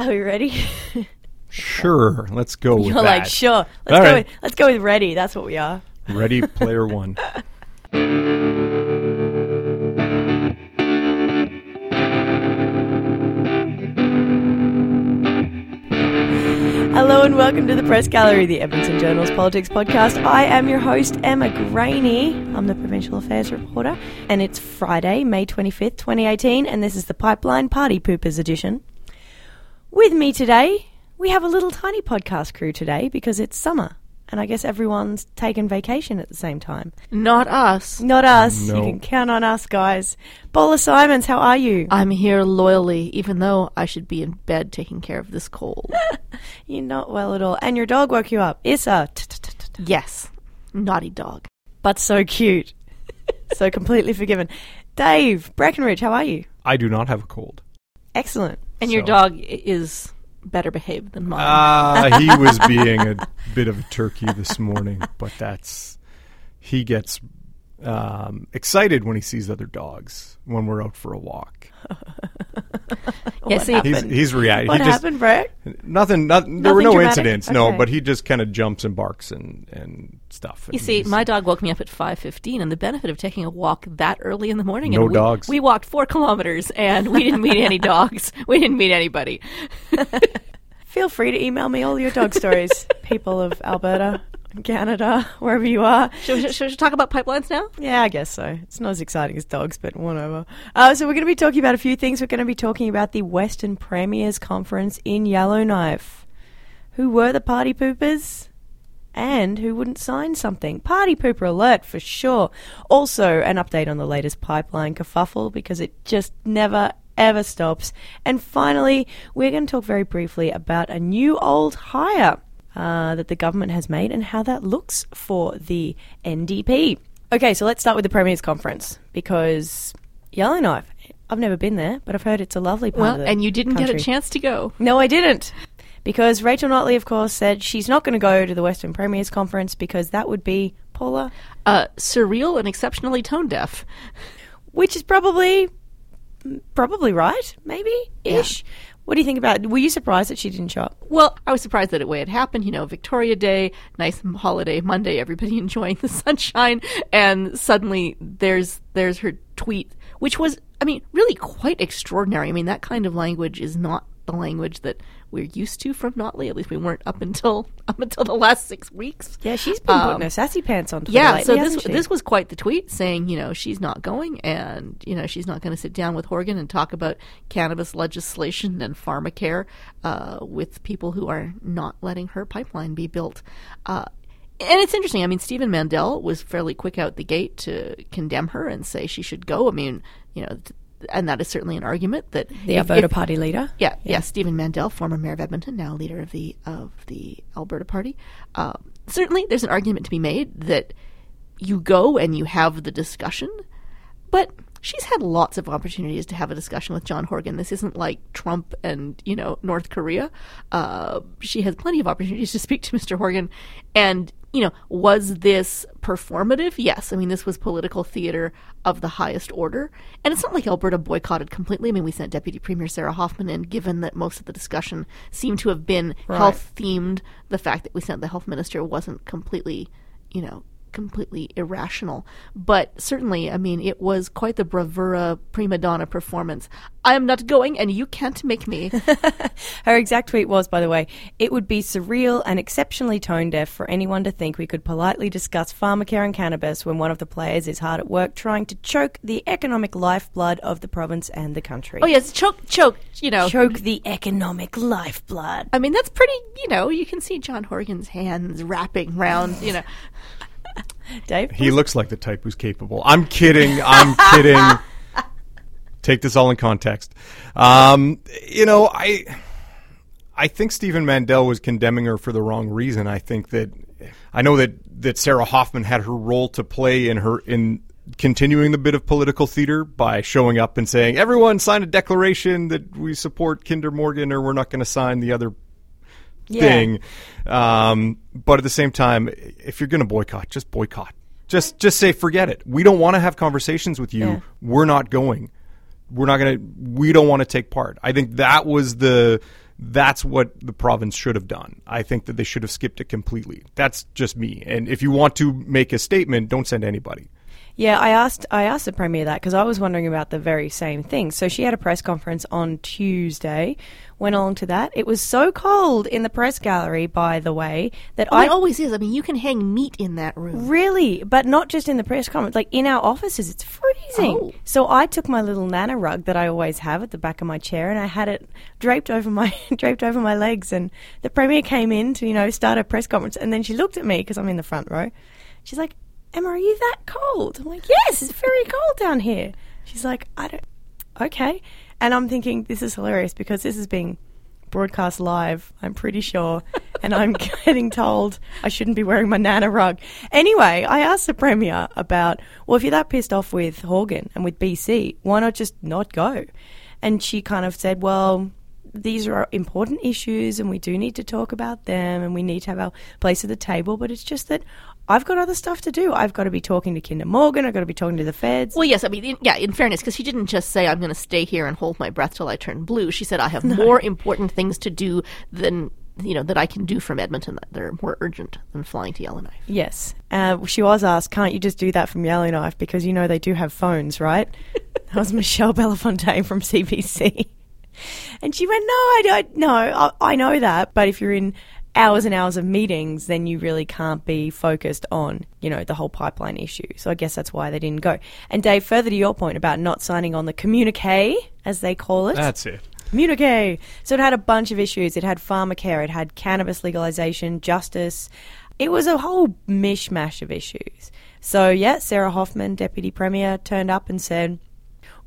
Are we ready? Sure, let's go with You're that. like, sure. Let's All go. right. With, let's go with ready. That's what we are. Ready, player one. Hello and welcome to the Press Gallery, the Edmonton Journal's politics podcast. I am your host, Emma Graney. I'm the provincial affairs reporter, and it's Friday, May 25th, 2018, and this is the Pipeline Party Poopers edition. With me today, we have a little tiny podcast crew today because it's summer, and I guess everyone's taken vacation at the same time. Not us. Not us. No. You can count on us, guys. Paula Simons, how are you? I'm here loyally, even though I should be in bed taking care of this cold. You're not well at all. And your dog woke you up. Issa. Yes. Naughty dog. But so cute. so completely forgiven. Dave Breakenridge, how are you? I do not have a cold. Excellent. And your dog is better behaved than mine. Ah, he was being a bit of a turkey this morning, but that's he gets um, excited when he sees other dogs when we're out for a walk. yeah, What see. He's he's reacting. What he just, happened, Breck? Nothing. Not, there were no dramatic? incidents. No, but he just kind of jumps and barks and and stuff. you and see, my dog woke me up at 5.15, and the benefit of taking a walk that early in the morning... No and we, dogs. We walked four kilometers, and we didn't meet any dogs. We didn't meet anybody. Feel free to email me all your dog stories, people of Alberta, Canada, wherever you are. Should, we- should we talk about pipelines now? Yeah, I guess so. It's not as exciting as dogs, but whatever. Uh, so we're going to be talking about a few things. We're going to be talking about the Western Premiers Conference in Yellowknife. Who were the party poopers? And who wouldn't sign something? Party pooper alert for sure. Also, an update on the latest pipeline kerfuffle because it just never ever stops. And finally, we're going to talk very briefly about a new old hire uh, that the government has made and how that looks for the NDP. Okay, so let's start with the Premiers Conference because Yellowknife. I've never been there, but I've heard it's a lovely part Well, and you didn't get a chance to go. No, I didn't. Because Rachel Notley, of course, said she's not going to go to the Western Premiers Conference because that would be Paula, Uh, surreal and exceptionally tone deaf. which is probably probably right, maybe ish. What do you think about? Were you surprised that she didn't show up? Well, I was surprised that it way it happened. You know, Victoria Day, nice holiday Monday, everybody enjoying the sunshine, and suddenly there's there's her tweet, which was, I mean, really quite extraordinary. I mean, that kind of language is not the language that we're used to from Notley. At least we weren't up until up until the last six weeks. Yeah, she's been putting Um, her sassy pants on. Twitter Yeah, lately, so this she? this was quite the tweet saying, you know, she's not going and, you know, she's not going to sit down with Horgan and talk about cannabis legislation and pharmacare uh, with people who are not letting her pipeline be built. Uh, and it's interesting. I mean, Stephen Mandel was fairly quick out the gate to condemn her and say she should go. I mean, you know, and that is certainly an argument that the if- Alberta if- Party leader. yeah, yeah, Stephen Mandel, former mayor of Edmonton, now leader of the of the Alberta Party. Uh, certainly, there's an argument to be made that you go and you have the discussion, but she's had lots of opportunities to have a discussion with John Horgan. This isn't like Trump and you know North Korea. Uh, she has plenty of opportunities to speak to Mr. Horgan, and you know, was this performative? Yes. I mean, this was political theater of the highest order. And it's not like Alberta boycotted completely. I mean, we sent Deputy Premier Sarah Hoffman in, given that most of the discussion seemed to have been health themed. The fact that we sent the health minister wasn't completely, you know, completely irrational. But certainly, I mean, it was quite the bravura prima donna performance. I am not going, and you can't make me. Her exact tweet was, by the way, it would be surreal and exceptionally tone deaf for anyone to think we could politely discuss pharmacare and cannabis when one of the players is hard at work trying to choke the economic lifeblood of the province and the country. oh, yes, choke, choke, you know. Choke the economic lifeblood. I mean, that's pretty, you know, you can see John Horgan's hands wrapping round, you know. Dave? He looks like the type who's capable. I'm kidding. I'm kidding. Take this all in context. Um, you know, I I think Stephen Mandel was condemning her for the wrong reason. I think that I know that that Sarah Hoffman had her role to play in her in continuing the bit of political theater by showing up and saying, "Everyone sign a declaration that we support Kinder Morgan, or we're not going to sign the other Yeah. thing. Um, but at the same time, if you're going to boycott, just boycott. Just just say forget it. We don't want to have conversations with you. Yeah. We're not going. We're not going to. We don't want to take part. I think that was the That's what the province should have done. I think that they should have skipped it completely. That's just me. And if you want to make a statement, don't send anybody. Yeah, I asked I asked the premier that because I was wondering about the very same thing. So she had a press conference on Tuesday. Went along to that. It was so cold in the press gallery, by the way, that Oh, I it always is. I mean, you can hang meat in that room. really, but not just in the press conference, like in our offices, it's freezing. Oh. So I took my little nana rug that I always have at the back of my chair, and I had it draped over my draped over my legs. And the premier came in to you know start a press conference, and then she looked at me because I'm in the front row. She's like, Emma, are you that cold? I'm like, yes, it's very cold down here. She's like, I don't, okay. And I'm thinking, this is hilarious because this is being broadcast live, I'm pretty sure. and I'm getting told I shouldn't be wearing my Nana rug. Anyway, I asked the Premier about, well, if you're that pissed off with Horgan and with BC, why not just not go? And she kind of said, well, these are important issues and we do need to talk about them and we need to have our place at the table, but it's just that I've got other stuff to do. I've got to be talking to Kinder Morgan, I've got to be talking to the feds. Well, yes, I mean, in, yeah, in fairness, because she didn't just say, I'm going to stay here and hold my breath till I turn blue. She said, I have more important things to do than, you know, that I can do from Edmonton that are more urgent than flying to Yellowknife. Yes. Uh, she was asked, can't you just do that from Yellowknife? Because you know they do have phones, right? that was Michelle Bellefontaine from CBC. And she went, no, I don't, no, I, I know that. But if you're in hours and hours of meetings, then you really can't be focused on, you know, the whole pipeline issue. So I guess that's why they didn't go. And Dave, further to your point about not signing on the communique, as they call it. That's it. Communique. So it had a bunch of issues. It had pharmacare, it had cannabis legalization, justice. It was a whole mishmash of issues. So, yeah, Sarah Hoffman, Deputy Premier, turned up and said,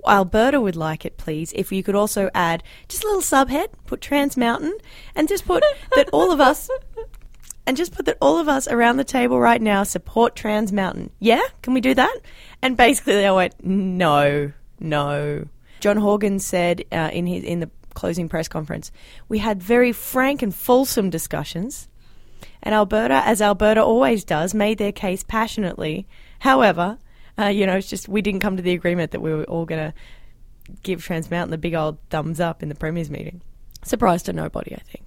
Alberta would like it, please, if you could also add just a little subhead, put Trans Mountain, and just put that all of us, and just put that all of us around the table right now support Trans Mountain. Yeah? Can we do that? And basically they went, no, no. John Horgan said uh, in his in the closing press conference, we had very frank and fulsome discussions, and Alberta, as Alberta always does, made their case passionately. However, uh, you know, it's just we didn't come to the agreement that we were all going to give Trans Mountain the big old thumbs up in the premiers meeting. Surprise to nobody, I think.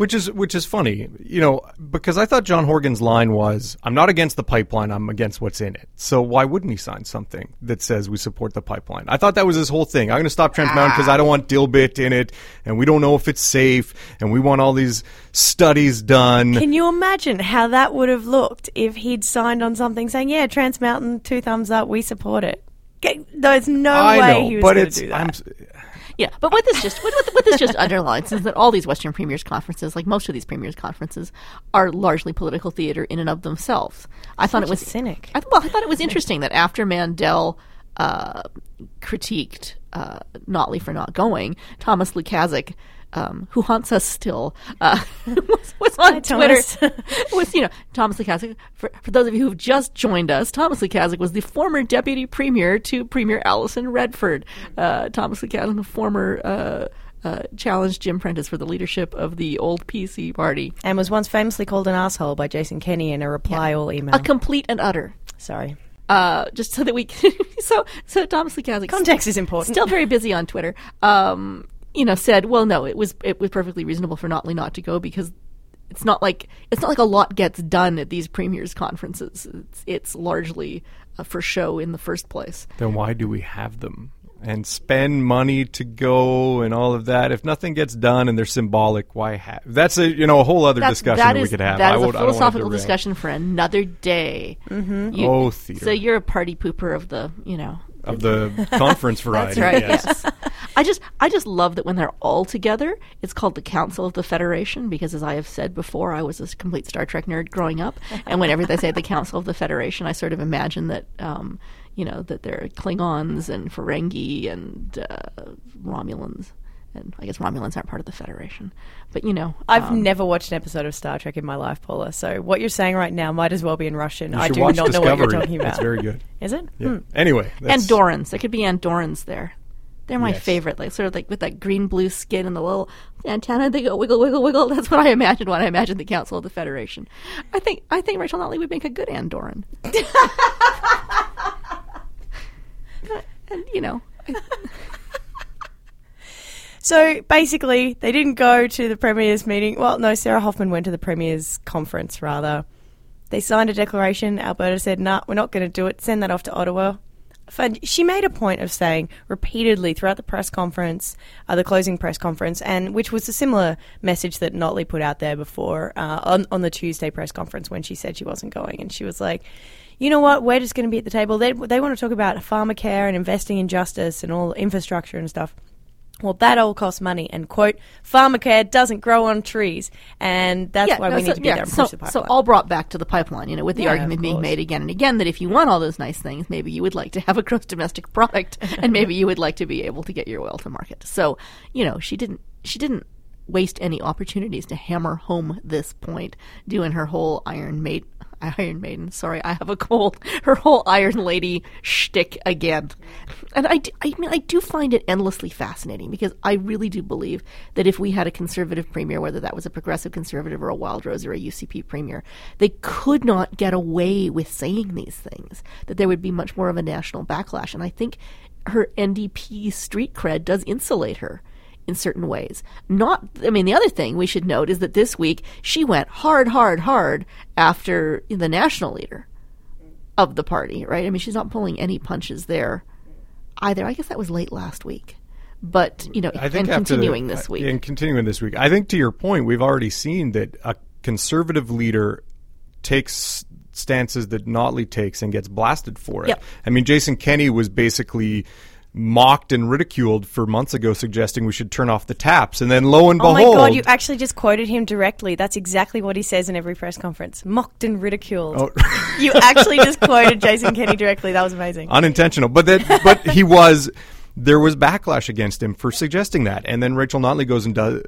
Which is which is funny, you know, because I thought John Horgan's line was, "I'm not against the pipeline. I'm against what's in it." So why wouldn't he sign something that says we support the pipeline? I thought that was his whole thing. I'm going to stop Trans Mountain because I don't want Dilbit in it, and we don't know if it's safe, and we want all these studies done. Can you imagine how that would have looked if he'd signed on something saying, "Yeah, Trans Mountain, two thumbs up, we support it"? There's no I way know, he was going to do that. I'm, Yeah, but what this just what, what, this just underlines is that all these Western premiers conferences, like most of these premiers conferences, are largely political theater in and of themselves. I thought it was cynic. I, well, I thought it was interesting that after Mandel uh, critiqued uh, Notley for not going, Thomas Lukaszuk. Um, who haunts us still uh, was, was on Hi, Twitter. Thomas. was you know Thomas Lukaszuk. For, for those of you who've just joined us, Thomas Lukaszuk was the former deputy premier to Premier Alison Redford. Uh, Thomas Lukaszuk, the former uh, uh, challenged Jim Prentice for the leadership of the old PC party. and was once famously called an asshole by Jason Kenney in a reply all email. A complete and utter. Sorry. Uh, just so that we can, so so Thomas Lukaszuk Context is important. still very busy on Twitter. Um, you know, said, well, no, it was it was perfectly reasonable for Notley not to go because it's not like it's not like a lot gets done at these premiers conferences. It's, it's largely uh, for show in the first place. then why do we have them and spend money to go and all of that? If nothing gets done and they're symbolic, why have? That's a you know a whole other That's- discussion that that, we could have. That is I is a would- I don't wanna philosophical discussion for another day. Mm-hmm. Oh, theater. So you're a party pooper of the, you know, of the conference variety. That's right. Yes. Yes. I just I just love that when they're all together, it's called the Council of the Federation because as I have said before, I was a complete Star Trek nerd growing up, and whenever they say the Council of the Federation, I sort of imagine that um, you know that there are Klingons and Ferengi and uh, Romulans. And I guess Romulans aren't part of the Federation, but you know, I've um, never watched an episode of Star Trek in my life, Paula. So what you're saying right now might as well be in Russian. I do watch not know what you're talking about. It's very good. Is it? Yeah. Hmm. Anyway, that's, Andorans. There could be Andorans there. They're my Yes. favorite, like sort of like with that green blue skin and the little antenna. They go wiggle, wiggle, wiggle. That's what I imagined when I imagined the Council of the Federation. I think I think Rachel Notley would make a good Andoran. and you know, So basically, they didn't go to the Premier's meeting. Well, no, Sarah Hoffman went to the Premier's conference, rather. They signed a declaration. Alberta said, nah, we're not going to do it. Send that off to Ottawa. She made a point of saying repeatedly throughout the press conference, uh, the closing press conference, and which was a similar message that Notley put out there before uh, on, on the Tuesday press conference when she said she wasn't going. And she was like, you know what, we're just going to be at the table. They, they want to talk about pharma care and investing in justice and all infrastructure and stuff. Well, that all costs money, and quote, pharmacare doesn't grow on trees, and that's why no, we so, need to be yeah, there and so, push the pipeline. so all brought back to the pipeline, you know, with the Yeah, argument being made again and again that if you want all those nice things, maybe you would like to have a gross domestic product, and maybe you would like to be able to get your oil to market. So, you know, she didn't she didn't waste any opportunities to hammer home this point, doing her whole Iron Maiden. Iron Maiden, sorry, I have a cold. Her whole Iron Lady shtick again, and I, do, I mean, I do find it endlessly fascinating because I really do believe that if we had a conservative premier, whether that was a progressive conservative or a Wildrose or a UCP premier, they could not get away with saying these things. That there would be much more of a national backlash, and I think her NDP street cred does insulate her in certain ways. Not, I mean, the other thing we should note is that this week she went hard, hard, hard after the national leader of the party, right? I mean, she's not pulling any punches there either. I guess that was late last week. But, you know, I think and after the- continuing this week. And continuing this week. I think to your point, we've already seen that a conservative leader takes stances that Notley takes and gets blasted for it. Yep. I mean, Jason Kenney was basically mocked and ridiculed for months ago, suggesting we should turn off the taps, and then lo and Oh behold, my god, you actually just quoted him directly. That's exactly what he says in every press conference. Mocked and ridiculed. Oh. you actually just quoted Jason Kenney directly. That was amazing. unintentional. But that, but he was. There was backlash against him for suggesting that, and then Rachel Notley goes and does,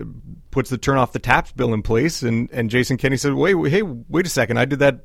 puts the turn off the taps bill in place, and, and Jason Kenney said, "Wait, wait, hey, wait a second, I did that,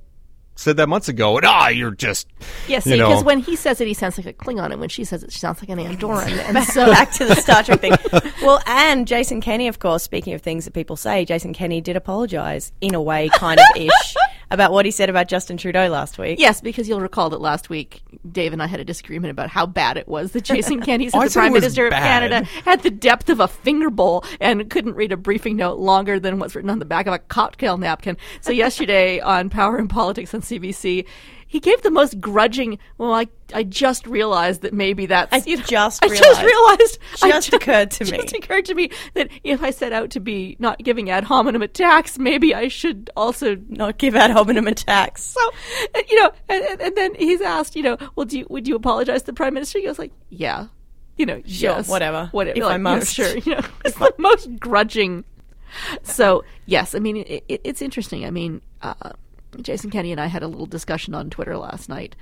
said that months ago, and ah, you're just, Yes, you because when he says it, he sounds like a Klingon, and when she says it, she sounds like an Andorran. And so, Back to the Star Trek thing. Well, and Jason Kenney, of course, speaking of things that people say, Jason Kenney did apologise in a way, kind of ish, about what he said about Justin Trudeau last week. yes, because you'll recall that last week, Dave and I had a disagreement about how bad it was that Jason Kenney Oh, said the Prime Minister of. Canada had the depth of a finger bowl and couldn't read a briefing note longer than what's written on the back of a cocktail napkin. So yesterday on Power and Politics on CBC, he gave the most grudging. Well, I I just realized that maybe that's I you know, just I just realized. realized I Just occurred to me. Just occurred to me that if I set out to be not giving ad hominem attacks, maybe I should also Not give ad hominem attacks. so, and, you know, and, and- then he's asked, you know, well, do you, would you apologize to the prime minister? He goes like, yeah, you know, Sure, yes, whatever. whatever, If like, I you know, must. sure, you know, it's the most grudging. So, yes, I mean, it, it, it's interesting. I mean, uh, Jason Kenney and I had a little discussion on Twitter last night.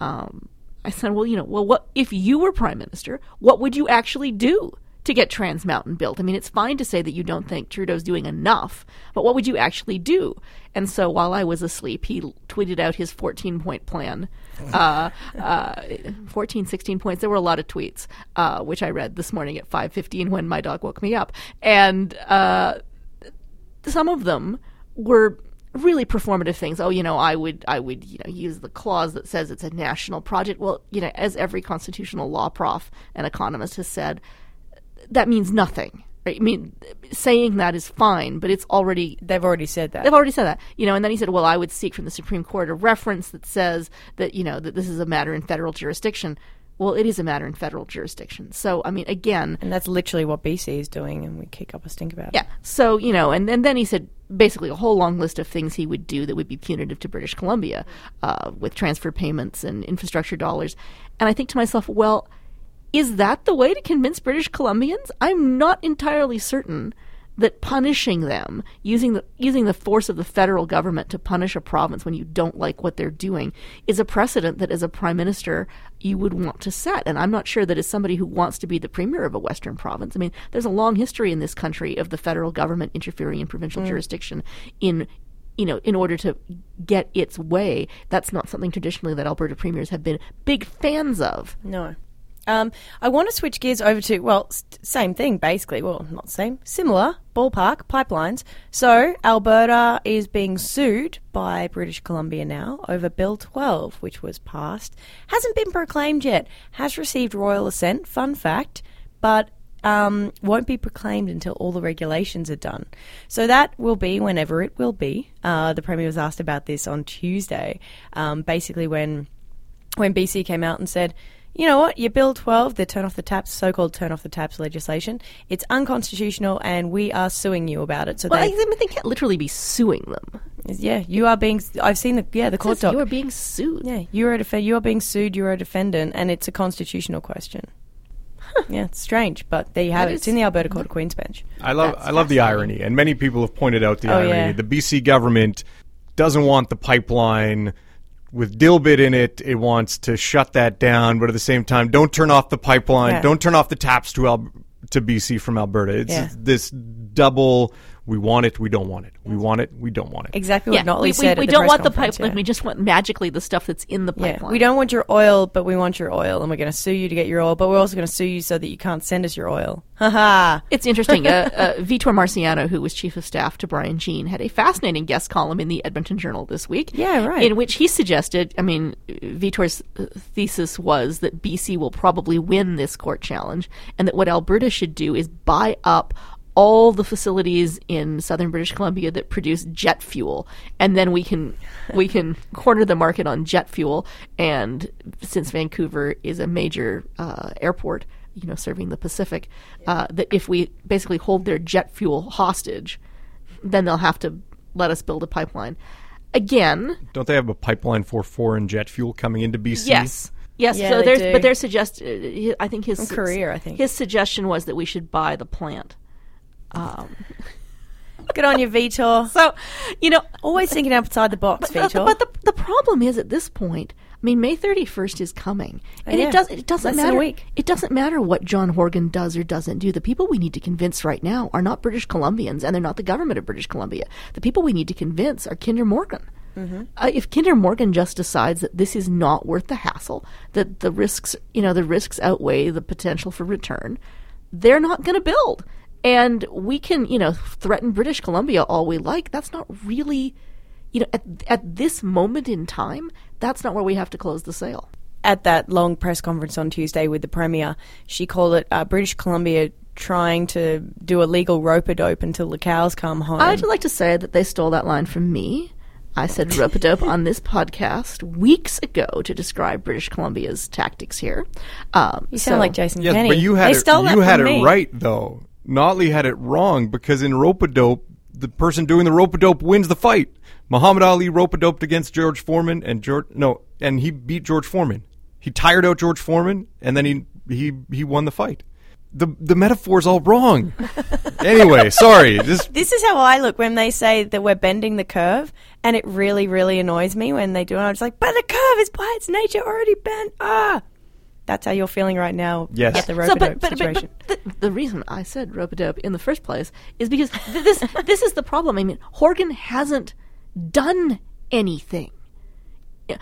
Um, I said, well, you know, well, what if you were prime minister? What would you actually do? To get Trans Mountain built. I mean, it's fine to say that you don't think Trudeau's doing enough, but what would you actually do? And so while I was asleep, he tweeted out his 14 point plan. Uh, uh, 14, 16 points. There were a lot of tweets, uh, which I read this morning at 5.15 when my dog woke me up. And uh, some of them were really performative things. Oh, you know, I would I would, you know, use the clause that says it's a national project. Well, you know, as every constitutional law prof and economist has said, that means nothing. Right? I mean, saying that is fine, but it's already They've already said that. They've already said that, you know. And then he said, "Well, I would seek from the Supreme Court a reference that says that you know that this is a matter in federal jurisdiction." Well, it is a matter in federal jurisdiction. So, I mean, again, and that's literally what BC is doing, and we kick up a stink about it. yeah. So, you know, and, and then he said basically a whole long list of things he would do that would be punitive to British Columbia uh, with transfer payments and infrastructure dollars. And I think to myself, well, is that the way to convince British Columbians? I'm not entirely certain that punishing them using the using the force of the federal government to punish a province when you don't like what they're doing is a precedent that as a prime minister you would want to set and i'm not sure that as somebody who wants to be the premier of a western province i mean there's a long history in this country of the federal government interfering in provincial jurisdiction in you know, in order to get its way, that's not something traditionally that Alberta premiers have been big fans of. No. Um, I want to switch gears over to, well, s- same thing basically. Well, not same, similar, ballpark, pipelines. So, Alberta is being sued by British Columbia now over Bill 12, which was passed. Hasn't been proclaimed yet, has received royal assent, fun fact, but um, won't be proclaimed until all the regulations are done. So that will be whenever it will be. Uh, the Premier was asked about this on Tuesday, um, basically when when BC came out and said, you know what, your Bill 12, the turn off the taps, so called turn off the taps legislation, it's unconstitutional and we are suing you about it. So Well, I they, mean, they can't literally be suing them. yeah, you are being, I've seen the, yeah, the It court says doc. you are being sued. Yeah, you're a def- you are being sued. You're a defendant, and it's a constitutional question. Yeah, it's strange, but there you have That it. It's in the Alberta Court of Queen's Bench. I love That's I love the irony, and many people have pointed out the Oh, irony. yeah. The BC government doesn't want the pipeline with Dilbit in it. It wants to shut that down, but at the same time, don't turn off the pipeline. Yeah. Don't turn off the taps to Al- to BC from Alberta. It's Yeah. this double. We want it. We don't want it. We want it. We don't want it. Exactly what Notley we, said. we, we at don't press want the conference, pipeline. yeah. We just want magically the stuff that's in the Yeah, pipeline. we don't want your oil, but we want your oil, and we're going to sue you to get your oil. But we're also going to sue you so that you can't send us your oil. Ha ha. It's interesting. uh, uh, Vitor Marciano, who was chief of staff to Brian Jean, had a fascinating guest column in the Edmonton Journal this week. Yeah, right. In which he suggested, I mean, Vitor's thesis was that BC will probably win this court challenge, and that what Alberta should do is buy up all the facilities in southern British Columbia that produce jet fuel, and then we can we can corner the market on jet fuel. And since Vancouver is a major uh, airport, you know, serving the Pacific, uh, that if we basically hold their jet fuel hostage, then they'll have to let us build a pipeline. Again, Don't they have a pipeline for foreign jet fuel coming into BC? yes. Yes, Yeah, so there's, do. but their suggest, uh, I think his career. I think. his suggestion was that we should buy the plant. Good on you, Vitor. So, you know, Always thinking outside the box, but, Vitor. but the the problem is at this point. I mean, May thirty first is coming, and yeah. it does it doesn't Less matter. week. It doesn't matter what John Horgan does or doesn't do. The people we need to convince right now are not British Columbians, and they're not the government of British Columbia. The people we need to convince are Kinder Morgan. Mm-hmm. Uh, if Kinder Morgan just decides that this is not worth the hassle, that the risks, you know, the risks outweigh the potential for return, they're not going to build. And we can, you know, threaten British Columbia all we like. That's not really, you know, at, at this moment in time, that's not where we have to close the sale. at that long press conference on Tuesday with the Premier, she called it uh, British Columbia trying to do a legal rope a dope until the cows come home. I'd like to say that they stole that line from me. I said rope a dope on this podcast weeks ago to describe British Columbia's tactics here. Um, you sound so- like Jason Yes, Kenney. but you had they it. stole that you had from it me. right though. Notley had it wrong because in rope a dope, the person doing the rope a dope wins the fight. Muhammad Ali rope a doped against George Foreman, and George no, and he beat George Foreman. He tired out George Foreman, and then he he he won the fight. The the metaphor's all wrong. anyway, sorry. This This is how I look when they say that we're bending the curve, and it really, really annoys me when they do. And I'm just like, but the curve is by its nature already bent. Ah, that's how you're feeling right now. Yes. at the rope So, a but, dope but, but, situation. but the, the reason I said rope a dope in the first place is because th- this this is the problem. I mean, Horgan hasn't done anything.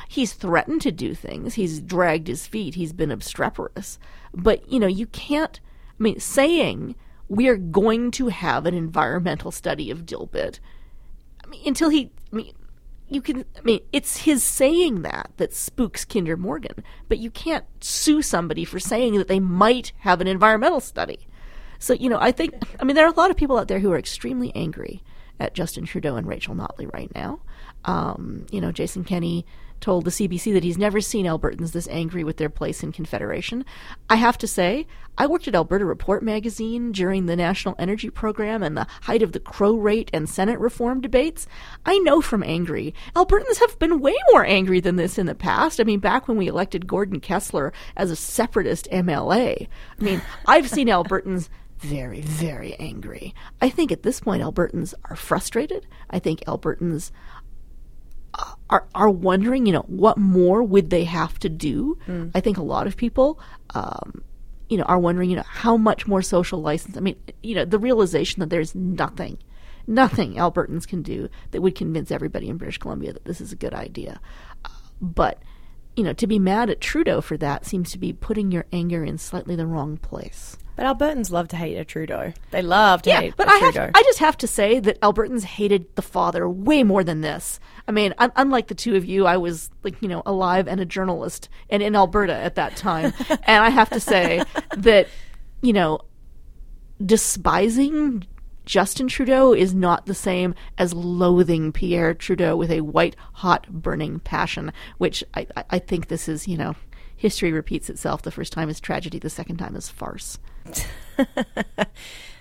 He's threatened to do things. He's dragged his feet. He's been obstreperous. But you know, you can't. I mean, saying we're going to have an environmental study of Dilbit. I mean, until he. I mean, you can. I mean, it's his saying that that spooks Kinder Morgan. But you can't sue somebody for saying that they might have an environmental study. So you know, I think. I mean, there are a lot of people out there who are extremely angry at Justin Trudeau and Rachel Notley right now. Um, you know, Jason Kenney told the CBC that he's never seen Albertans this angry with their place in Confederation. I have to say, I worked at Alberta Report magazine during the National Energy Program and the height of the Crow rate and Senate reform debates. I know from angry, Albertans have been way more angry than this in the past. I mean, back when we elected Gordon Kesler as a separatist MLA. I mean, I've seen Albertans very, very angry. I think at this point, Albertans are frustrated. I think Albertans are are wondering, you know, what more would they have to do? I think a lot of people, um, you know, are wondering, you know, how much more social license. I mean, you know, the realization that there's nothing, nothing Albertans can do that would convince everybody in British Columbia that this is a good idea. Uh, but you know, to be mad at Trudeau for that seems to be putting your anger in slightly the wrong place. But Albertans love to hate a Trudeau. They love to Yeah, hate but a I have, I just have to say that Albertans hated the father way more than this. I mean, un- unlike the two of you, I was like, you know, alive and a journalist and in Alberta at that time. and I have to say that, you know, despising Justin Trudeau is not the same as loathing Pierre Trudeau with a white hot burning passion, which I- I think this is, you know, history repeats itself. The first time is tragedy, the second time is farce.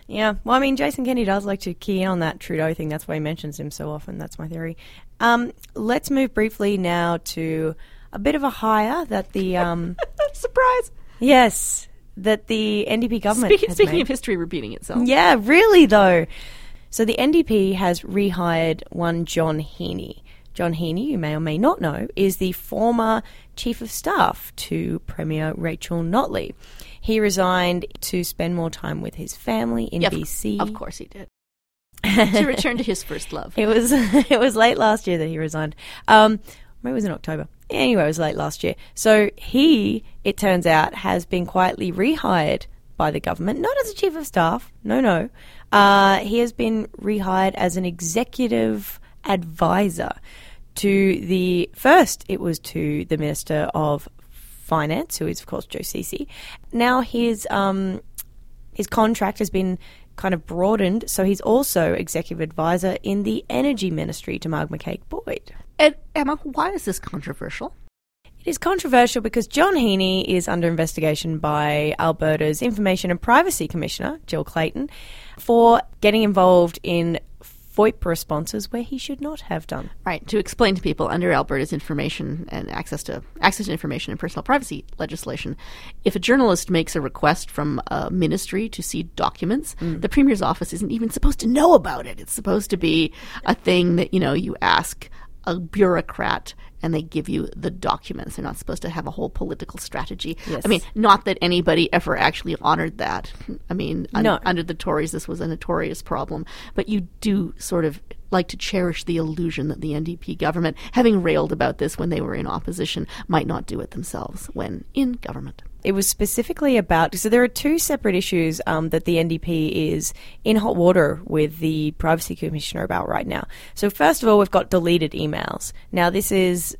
Yeah, well, I mean, Jason Kennedy does like to key in on that Trudeau thing. That's why he mentions him so often. That's my theory. Um, let's move briefly now to a bit of a hire that the um, Surprise! yes that the NDP government. Speaking, has speaking made. of history repeating itself. Yeah, really though. So the NDP has rehired one John Heaney. John Heaney, you may or may not know, is the former chief of staff to Premier Rachel Notley. He resigned to spend more time with his family in Yeah, BC. Of course he did. to return to his first love. It was it was late last year that he resigned. Um, maybe it was in October. Anyway, it was late last year. So he, it turns out, has been quietly rehired by the government, not as a chief of staff. No, no. Uh, he has been rehired as an executive advisor to the first. It was to the Minister of Finance, who is of course Joe Ceci. Now his um, his contract has been kind of broadened, so he's also executive advisor in the energy ministry to Marg McCuaig-Boyd. And Emma, why is this controversial? It is controversial because John Heaney is under investigation by Alberta's Information and Privacy Commissioner, Jill Clayton, for getting involved in FOIP responses where he should not have done. Right. To explain to people under Alberta's information and access to access to information and personal privacy legislation, if a journalist makes a request from a ministry to see documents, mm. the premier's office isn't even supposed to know about it. It's supposed to be a thing that, you know, you ask a bureaucrat and they give you the documents. They're not supposed to have a whole political strategy. Yes. I mean, not that anybody ever actually honored that. I mean, un- under the Tories, this was a notorious problem. But you do sort of like to cherish the illusion that the NDP government, having railed about this when they were in opposition, might not do it themselves when in government. It was specifically about so there are two separate issues um, that the NDP is in hot water with the privacy commissioner about right now. So first of all, we've got deleted emails. Now this is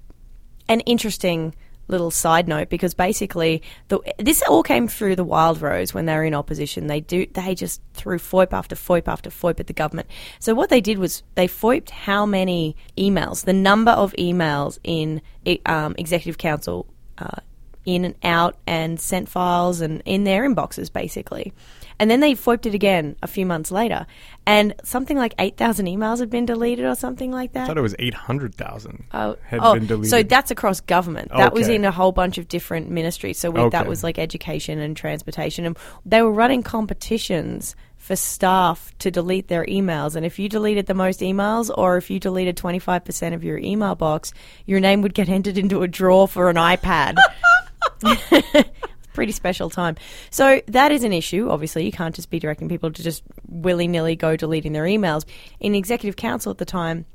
an interesting little side note because basically the, this all came through the Wild Rose when they were in opposition. They do they just threw FOIP after FOIP after FOIP at the government. So what they did was they FOIPed how many emails, the number of emails in um, executive council. Uh, in and out and sent files and in their inboxes basically. And then they FOIPed it again a few months later, and something like 8,000 emails had been deleted or something like that. I thought it was 800,000 Oh, had oh, been deleted. So that's across government. That was in a whole bunch of different ministries. So we, that was like education and transportation. And they were running competitions for staff to delete their emails. And if you deleted the most emails or if you deleted 25% of your email box, your name would get entered into a draw for an iPad. pretty special time. So that is an issue. Obviously, you can't just be directing people to just willy nilly go deleting their emails. In executive council at the time,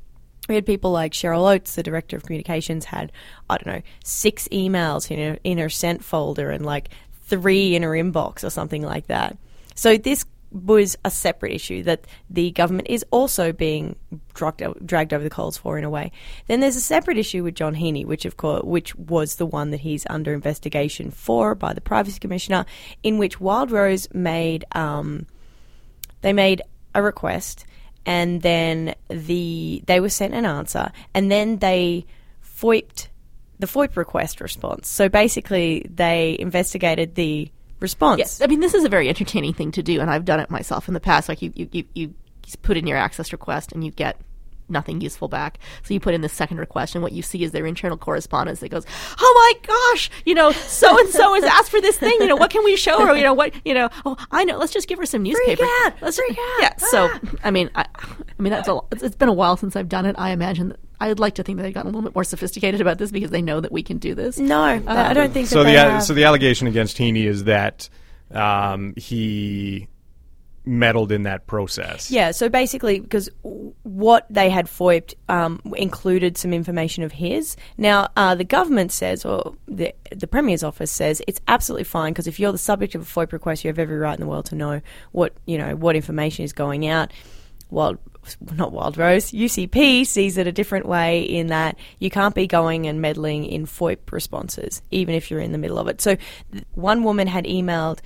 we had people like Cheryl Oates, the director of communications, had I don't know six emails in her in her sent folder and like three in her inbox or something like that. So this was a separate issue that the government is also being dragged, dragged over the coals for in a way. Then there's a separate issue with John Heaney, which of course, which was the one that he's under investigation for by the Privacy Commissioner, in which Wild Rose made um, they made a request, and then the they were sent an answer, and then they FOIPed the FOIP request response. So basically, they investigated the response. Yes, I mean this is a very entertaining thing to do, and I've done it myself in the past. Like you, you, you, you put in your access request, and you get nothing useful back. So you put in the second request, and what you see is their internal correspondence that goes, "Oh my gosh, you know, so and so has asked for this thing. You know, what can we show her? You know, what, you know, oh, I know. Let's just give her some newspaper. out, Let's freak out. Yeah. So ah. I mean, I, I mean that's a. It's, it's been a while since I've done it. I imagine that. I'd like to think that they've gotten a little bit more sophisticated about this because they know that we can do this. No, I don't think so that the uh, so the allegation against Heaney is that um, he meddled in that process. Yeah, so basically, because what they had FOIPed um, included some information of his. Now, uh, the government says, or the, the Premier's office says, it's absolutely fine because if you're the subject of a FOIP request, you have every right in the world to know what you know what information is going out. Wild, not Wild Rose, UCP sees it a different way in that you can't be going and meddling in FOIP responses, even if you're in the middle of it. So, one woman had emailed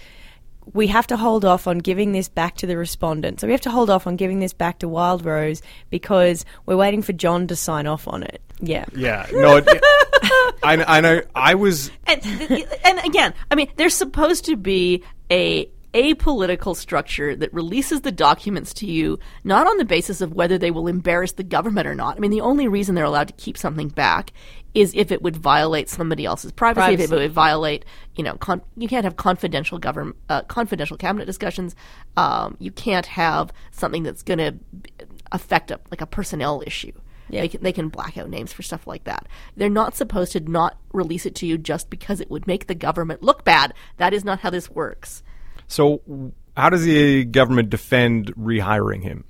we have to hold off on giving this back to the respondent. So we have to hold off on giving this back to Wild Rose because we're waiting for John to sign off on it. Yeah. Yeah, no, it, I, I know. I was and and again, I mean, there's supposed to be a apolitical structure that releases the documents to you not on the basis of whether they will embarrass the government or not. I mean, the only reason they're allowed to keep something back is if it would violate somebody else's privacy, if it would violate, you know, con- you can't have confidential government, uh, confidential cabinet discussions. Um, you can't have something that's going to affect a, like a personnel issue. Yeah. They, can, they can black out names for stuff like that. They're not supposed to not release it to you just because it would make the government look bad. That is not how this works. So. How does the government defend rehiring him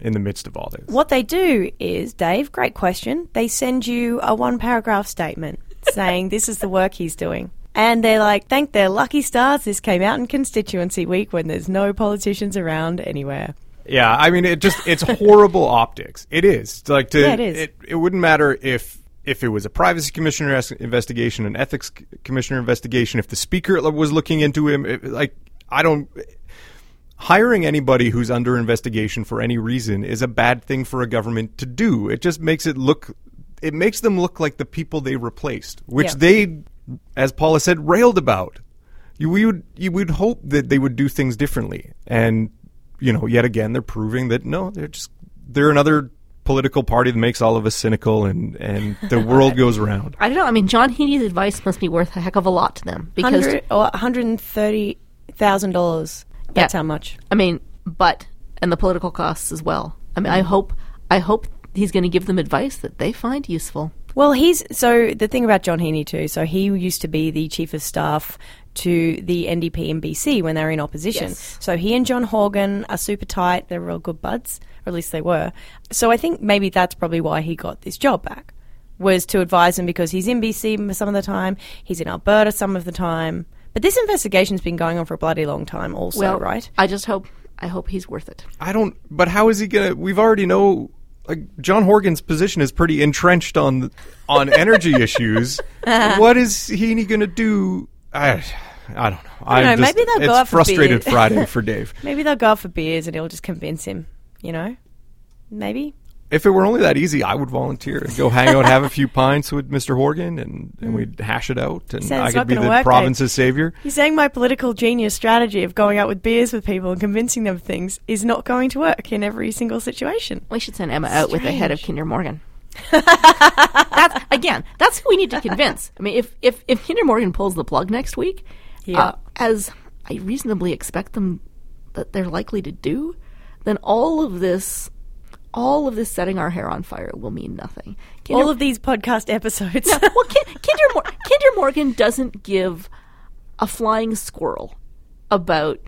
in the midst of all this? What they do is, Dave, great question. They send you a one paragraph statement saying this is the work he's doing. And they're like, thank their lucky stars this came out in constituency week when there's no politicians around anywhere. Yeah, I mean, it just it's horrible optics. It is like to Yeah, it is. It, it wouldn't matter if if it was a privacy commissioner investigation, an ethics commissioner investigation, if the speaker was looking into him. It, like I don't hiring anybody who's under investigation for any reason is a bad thing for a government to do. It just makes it look it makes them look like the people they replaced, which Yeah. they, as Paula said, railed about. You we would you would hope that they would do things differently, and you know, yet again, they're proving that no, they're just they're another political party that makes all of us cynical, and and the world goes round. I don't know. I mean, John Heaney's advice must be worth a heck of a lot to them because 100 or $130,000. That's Yeah. how much. I mean, but and the political costs as well. I mean, I mm. hope I hope he's going to give them advice that they find useful. Well, he's so the thing about John Heaney too. So he used to be the chief of staff to the NDP and BC when they were in opposition. Yes. So he and John Horgan are super tight. They're real good buds, or at least they were. So I think maybe that's probably why he got this job back was to advise him because he's in BC some of the time, he's in Alberta some of the time. But this investigation's been going on for a bloody long time, also, well, right? I just hope I hope he's worth it. I don't. But how is he gonna? We've already know. Like John Horgan's position is pretty entrenched on on energy issues. what is he gonna do? I I don't know. I don't know, just, maybe they'll go out for frustrated beers. Friday for Dave. Maybe they'll go out for beers and he'll just convince him. You know, maybe. If it were only that easy, I would volunteer and go hang out, have a few pints with Mr. Horgan, and, and we'd hash it out, and said I it's could not be gonna the work, Dave. province's savior. You're saying my political genius strategy of going out with beers with people and convincing them of things is not going to work in every single situation. We should send Emma out with the head of Kinder Morgan. that's again, that's who we need to convince. I mean, if if if Kinder Morgan pulls the plug next week, Yeah. uh, as I reasonably expect them that they're likely to do, then all of this, all of this setting our hair on fire will mean nothing. Kinder, All of these podcast episodes. well, Kin- Kinder, Mor- Kinder Morgan doesn't give a flying squirrel about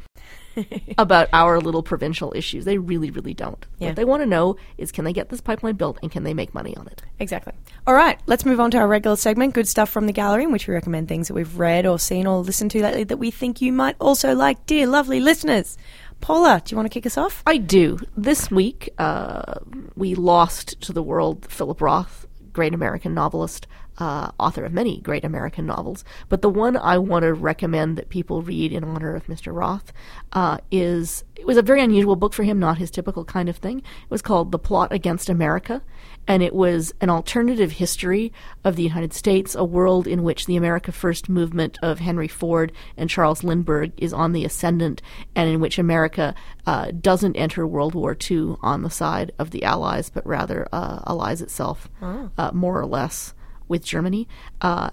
about our little provincial issues. They really, really don't. Yeah. What they want to know is can they get this pipeline built and can they make money on it? exactly. All right, let's move on to our regular segment, Good Stuff from the Gallery, in which we recommend things that we've read or seen or listened to lately that we think you might also like, dear lovely listeners. Paula, do you want to kick us off? I do. This week, uh, we lost to the world Philip Roth, great American novelist, uh, author of many great American novels. But the one I want to recommend that people read in honor of Mr. Roth uh, is it was a very unusual book for him, not his typical kind of thing. It was called The Plot Against America, and it was an alternative history of the United States, a world in which the America First movement of Henry Ford and Charles Lindbergh is on the ascendant, and in which America uh, doesn't enter World War II on the side of the Allies, but rather uh, allies itself, uh, more or less, with Germany. Uh,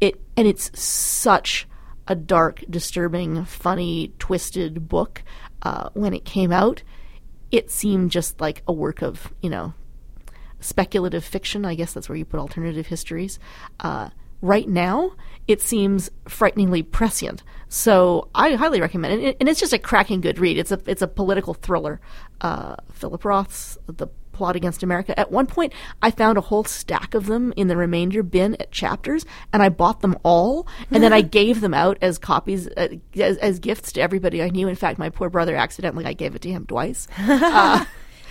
it and it's such a dark, disturbing, funny, twisted book. Uh, when it came out, it seemed just like a work of you know speculative fiction. I guess that's where you put alternative histories. Uh, right now, it seems frighteningly prescient. So I highly recommend it, and it's just a cracking good read. It's a it's a political thriller. Uh, Philip Roth's The Plot Against America. At one point, I found a whole stack of them in the remainder bin at Chapters, and I bought them all, and then I gave them out as copies uh, as, as gifts to everybody I knew. In fact, my poor brother accidentally I gave it to him twice.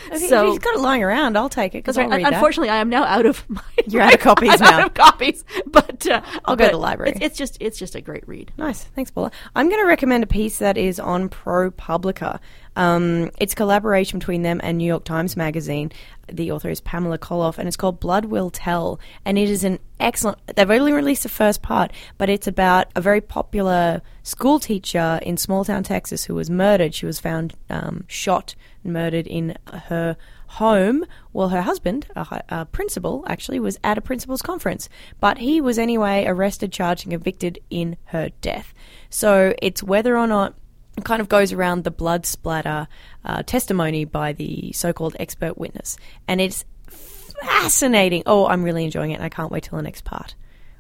Uh, If so you've got it lying around, I'll take it. Because right. I'll read Un- that. Unfortunately, I am now out of my. You're out of copies I'm now. Out of copies, but uh, I'll go to the library. It's, it's just it's just a great read. Nice. Thanks, Paula. I'm going to recommend a piece that is on ProPublica. Um, it's a collaboration between them and New York Times Magazine. The author is Pamela Colloff, and it's called Blood Will Tell. And it is an excellent. They've only released the first part, but it's about a very popular school teacher in small town Texas who was murdered. She was found um, shot and murdered in her home. Well, her husband, a, a principal, actually was at a principal's conference, but he was anyway arrested, charged, and convicted in her death. So it's whether or not kind of goes around the blood splatter uh, testimony by the so-called expert witness, and it's fascinating. Oh, I'm really enjoying it, and I can't wait till the next part,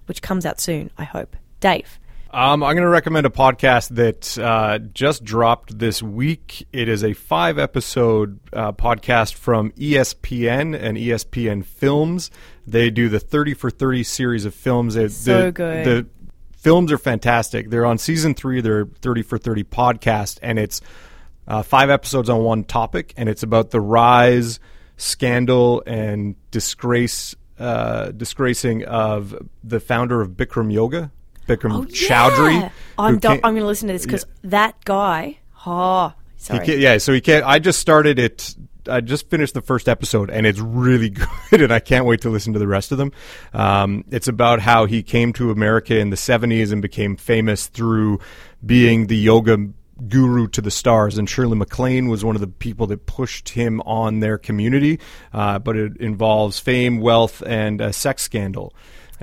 which comes out soon. I hope. Dave. Um, I'm going to recommend a podcast that uh, just dropped this week. It is a five episode uh, podcast from ESPN and ESPN Films. They do the 30 for 30 series of films. It- So the, good. The films are fantastic. They're on season three, they're 30 for 30 podcast, and it's uh, five episodes on one topic, and it's about the rise, scandal, and disgrace, uh, disgracing of the founder of Bikram Yoga, Bikram Choudhury. Oh, I'm, do- I'm going to listen to this because that guy. Oh, sorry. yeah, so he can't. I just started it. I just finished the first episode, and it's really good, and I can't wait to listen to the rest of them. Um, it's about how he came to America in the '70s and became famous through being the yoga guru to the stars. And Shirley MacLaine was one of the people that pushed him on their community. Uh, but it involves fame, wealth, and a sex scandal.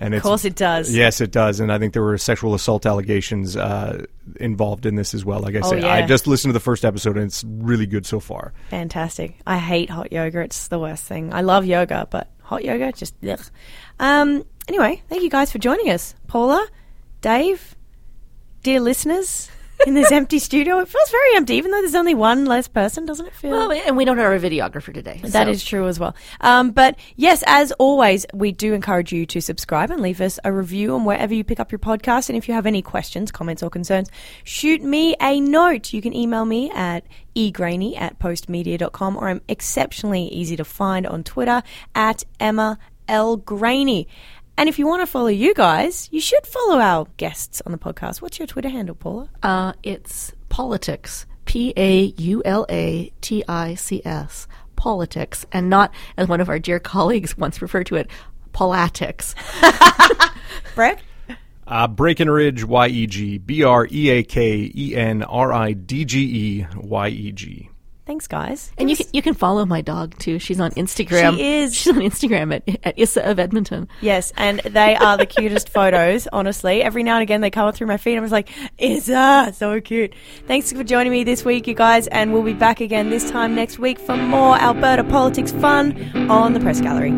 And of course it does. Yes, it does, and I think there were sexual assault allegations uh, involved in this as well. Like I Oh, said, yeah. I just listened to the first episode, and it's really good so far. Fantastic. I hate hot yoga. It's the worst thing. I love yoga, but hot yoga, just ugh. Um, anyway, thank you guys for joining us. Paula, Dave, dear listeners in this empty studio. It feels very empty, even though there's only one less person, doesn't it feel? Well, and we don't have a videographer today. That so- is true as well. Um, but yes, as always, we do encourage you to subscribe and leave us a review on wherever you pick up your podcast. And if you have any questions, comments, or concerns, shoot me a note. You can email me at egraney at postmedia.com or I'm exceptionally easy to find on Twitter at Emma L. Graney. And if you want to follow you guys, you should follow our guests on the podcast. What's your Twitter handle, Paula? Uh, it's Paulatics. P A U L A T I C S. Paulatics. And not, as one of our dear colleagues once referred to it, politics. Brett? Uh, Breakenridge YEG B R E A K E N R I D G E Y E G. Thanks, guys. And you can, you can follow my dog too. She's on Instagram. She is. She's on Instagram at, at Issa of Edmonton. Yes, and they are the cutest photos, honestly. Every now and again they come up through my feed and I was like, Isa, so cute. Thanks for joining me this week, you guys, and we'll be back again this time next week for more Alberta politics fun on the Press Gallery.